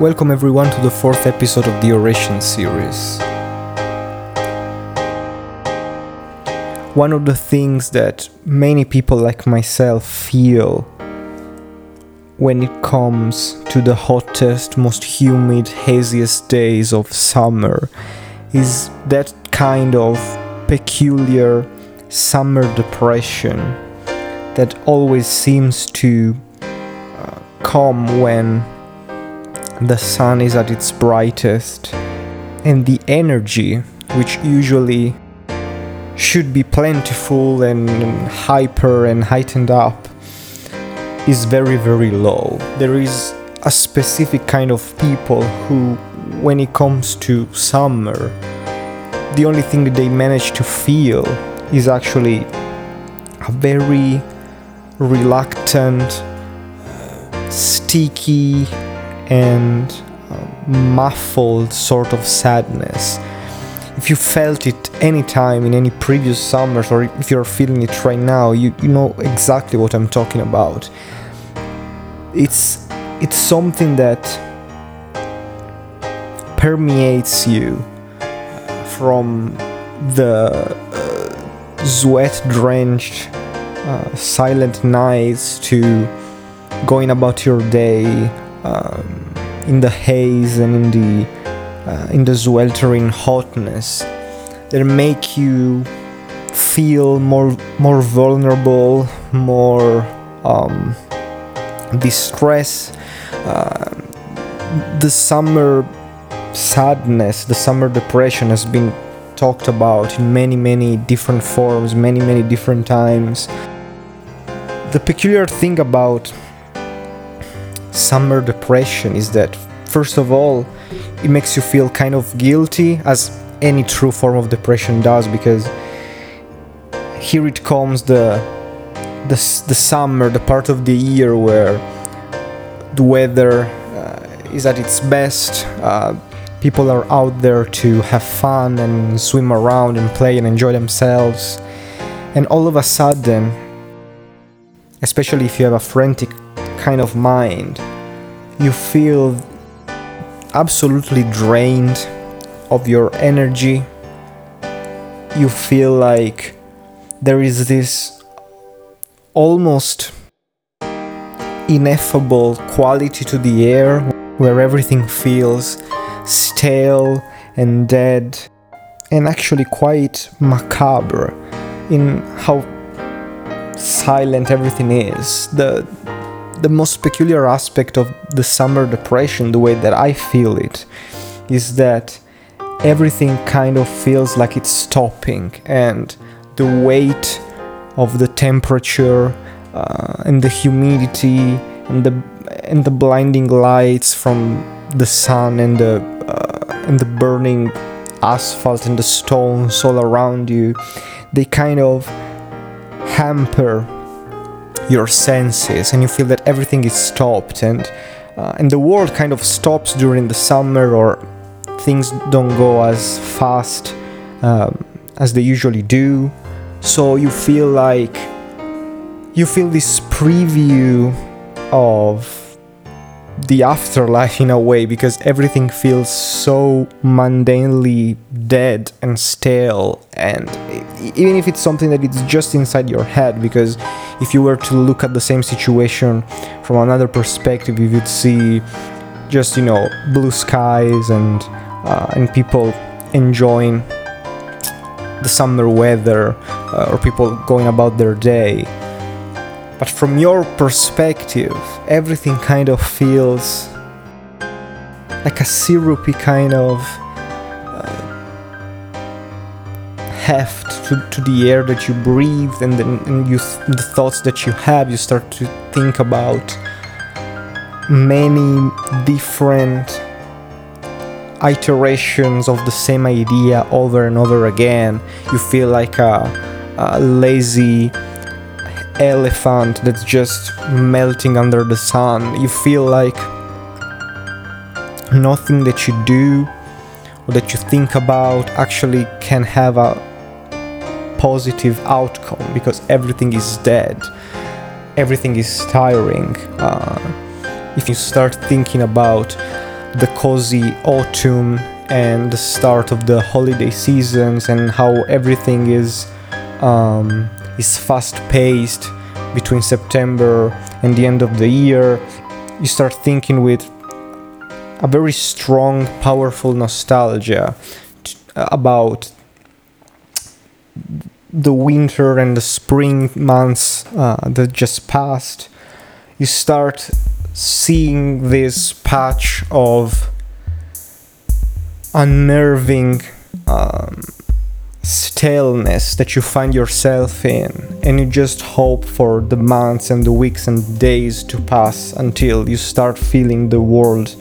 Welcome everyone to the fourth episode of the Oration series. One of the things that many people like myself feel when it comes to the hottest, most humid, haziest days of summer is that kind of peculiar summer depression that always seems to uh, come when the sun is at its brightest, and the energy, which usually should be plentiful and hyper and heightened up, is very, very low. There is a specific kind of people who, when it comes to summer, the only thing that they manage to feel is actually a very reluctant, sticky, and uh, muffled sort of sadness. If you felt it any time in any previous summers, or if you're feeling it right now, you, you know exactly what I'm talking about. It's it's something that permeates you from the uh, sweat drenched uh, silent nights to going about your day um, in the haze and in the uh, in the sweltering hotness that make you feel more more vulnerable, more um, distress. Uh, the summer sadness, the summer depression has been talked about in many many different forms, many many different times. The peculiar thing about summer depression is that first of all it makes you feel kind of guilty as any true form of depression does because here it comes the the, the summer the part of the year where the weather uh, is at its best uh, people are out there to have fun and swim around and play and enjoy themselves. And all of a sudden especially if you have a frantic kind of mind, you feel absolutely drained of your energy. You feel like there is this almost ineffable quality to the air where everything feels stale and dead and actually quite macabre in how silent everything is. The the most peculiar aspect of the summer depression, the way that I feel it, is that everything kind of feels like it's stopping, and the weight of the temperature uh, and the humidity and the and the blinding lights from the sun and the uh, and the burning asphalt and the stones all around you, they kind of hamper your senses and you feel that everything is stopped and uh, and the world kind of stops during the summer or things don't go as fast um, as they usually do. So you feel like you feel this preview of the afterlife in a way because everything feels so mundanely dead and stale and even if it's something that it's just inside your head because if you were to look at the same situation from another perspective you would see just you know blue skies and uh, and people enjoying the summer weather uh, or people going about their day. But from your perspective, everything kind of feels like a syrupy kind of heft to, to the air that you breathe and then and you th- the thoughts that you have. You start to think about many different iterations of the same idea over and over again. You feel like a, a lazy elephant that's just melting under the sun. You feel like nothing that you do or that you think about actually can have a positive outcome because everything is dead. Everything is tiring. Uh, if you start thinking about the cozy autumn and the start of the holiday seasons and how everything is um, is fast paced between September and the end of the year, you start thinking with a very strong, powerful nostalgia t- about the winter and the spring months uh, that just passed. You start seeing this patch of unnerving um, staleness that you find yourself in, and you just hope for the months and the weeks and days to pass until you start feeling the world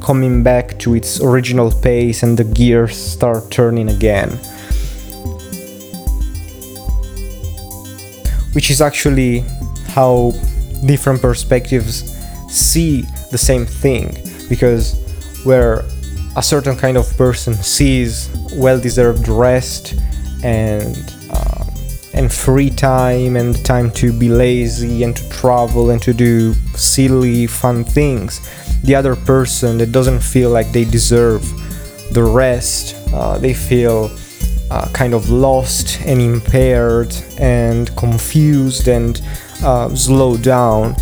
coming back to its original pace and the gears start turning again. Which is actually how different perspectives see the same thing, because where a certain kind of person sees well-deserved rest and um, and free time and time to be lazy and to travel and to do silly fun things the other person that doesn't feel like they deserve the rest uh, they feel uh, kind of lost and impaired and confused and uh, slowed down.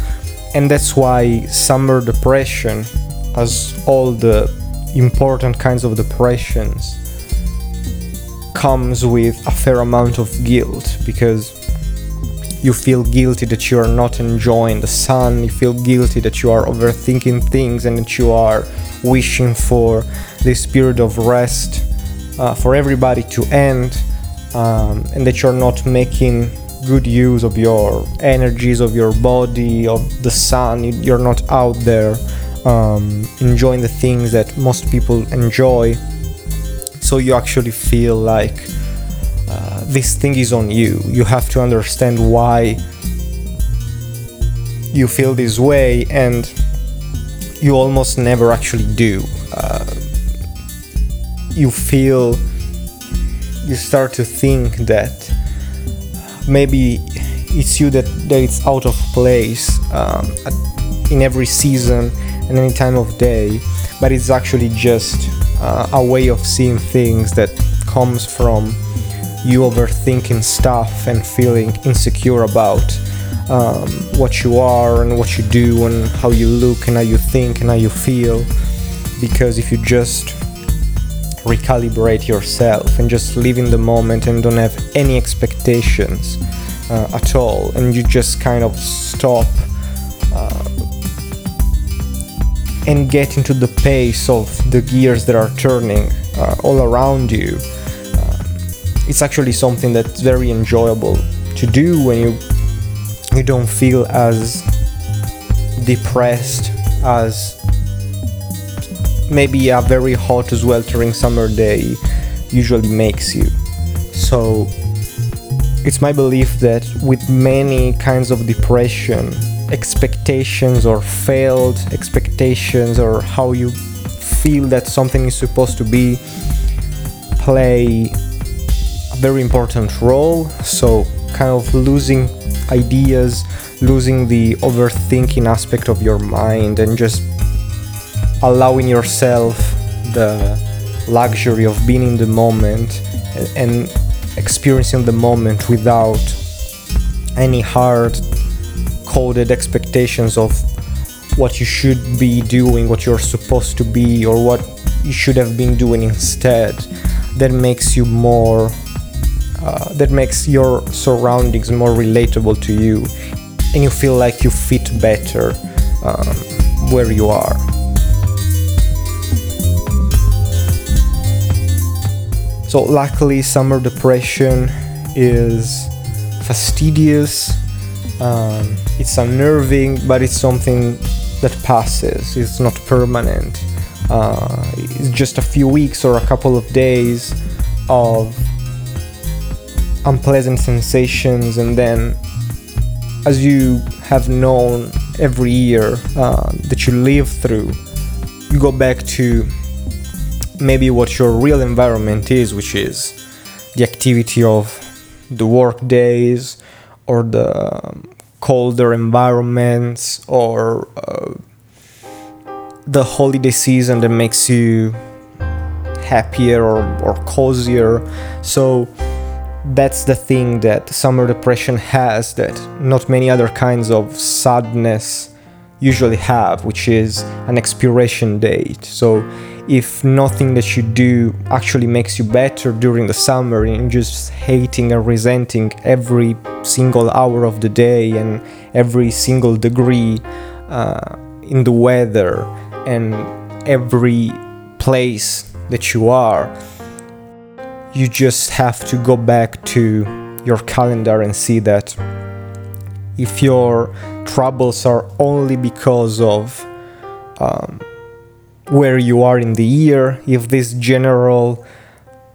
And that's why summer depression as all the important kinds of depressions comes with a fair amount of guilt because you feel guilty that you are not enjoying the sun, you feel guilty that you are overthinking things and that you are wishing for this period of rest uh, for everybody to end um, and that you're not making good use of your energies, of your body, of the sun, you're not out there um, enjoying the things that most people enjoy. So you actually feel like uh, this thing is on you. You have to understand why you feel this way, and you almost never actually do. You feel, you start to think that maybe it's you that, that it's out of place um, in every season and any time of day, but it's actually just uh, a way of seeing things that comes from you overthinking stuff and feeling insecure about um, what you are and what you do and how you look and how you think and how you feel. Because if you just recalibrate yourself and just live in the moment and don't have any expectations uh, at all, and you just kind of stop uh, and get into the pace of the gears that are turning uh, all around you. Uh, it's actually something that's very enjoyable to do when you you don't feel as depressed as maybe a very hot sweltering summer day usually makes you. So it's my belief that with many kinds of depression expectations or failed expectations or how you feel that something is supposed to be play a very important role so kind of losing ideas losing the overthinking aspect of your mind and just allowing yourself the luxury of being in the moment and experiencing the moment without any hard coded expectations of what you should be doing, what you're supposed to be, or what you should have been doing instead. That makes you more, uh, that makes your surroundings more relatable to you, and you feel like you fit better um, where you are. So, luckily, summer depression is fastidious um, it's unnerving, but it's something that passes. It's not permanent. Uh, it's just a few weeks or a couple of days of unpleasant sensations, and then, as you have known every year uh, that you live through, you go back to maybe what your real environment is, which is the activity of the work days or the colder environments or uh, the holiday season that makes you happier or, or cozier. So that's the thing that summer depression has that not many other kinds of sadness usually have, which is an expiration date. So if nothing that you do actually makes you better during the summer and just hating and resenting every single hour of the day and every single degree uh, in the weather and every place that you are, you just have to go back to your calendar and see that if your troubles are only because of um, where you are in the year, if this general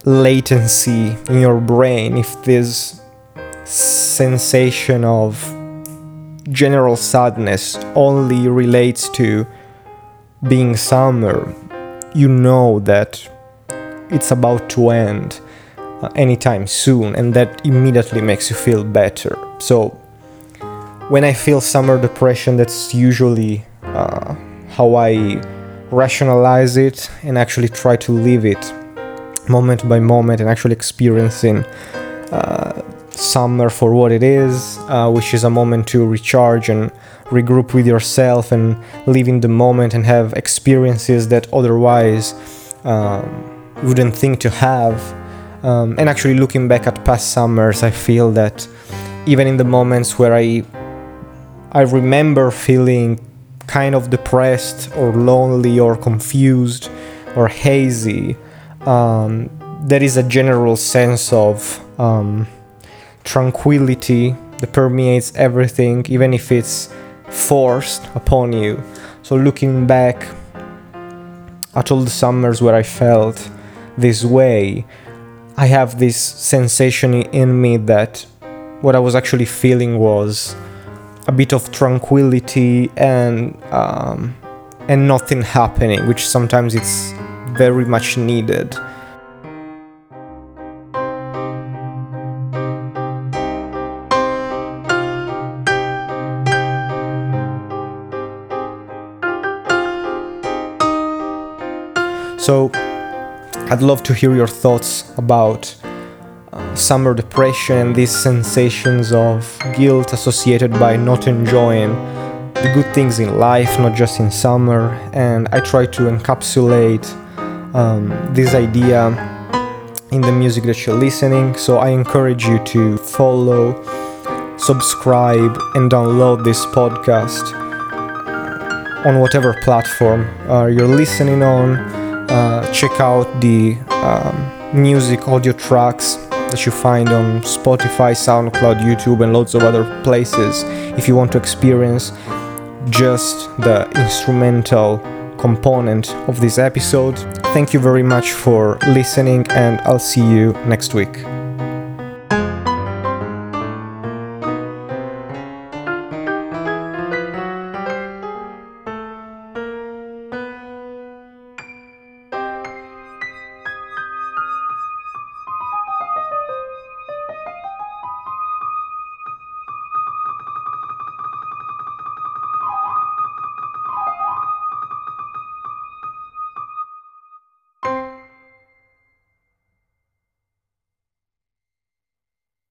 latency in your brain, if this sensation of general sadness only relates to being summer, you know that it's about to end uh, anytime soon, and that immediately makes you feel better. So, when I feel summer depression, that's usually uh, how I rationalize it and actually try to live it moment by moment and actually experiencing uh, summer for what it is, uh, which is a moment to recharge and regroup with yourself and live in the moment and have experiences that otherwise um, wouldn't think to have. Um, and actually, looking back at past summers, I feel that even in the moments where I I remember feeling kind of depressed or lonely or confused or hazy. Um, there is a general sense of um, tranquility that permeates everything, even if it's forced upon you. So, looking back at all the summers where I felt this way, I have this sensation in me that what I was actually feeling was a bit of tranquility and um, and nothing happening, which sometimes it's very much needed. So, I'd love to hear your thoughts about summer depression, and these sensations of guilt associated by not enjoying the good things in life, not just in summer. And I try to encapsulate um, this idea in the music that you're listening. So I encourage you to follow, subscribe, and download this podcast on whatever platform uh, you're listening on. Uh, check out the um, music audio tracks that you find on Spotify, SoundCloud, YouTube, and loads of other places if you want to experience just the instrumental component of this episode. Thank you very much for listening, and I'll see you next week.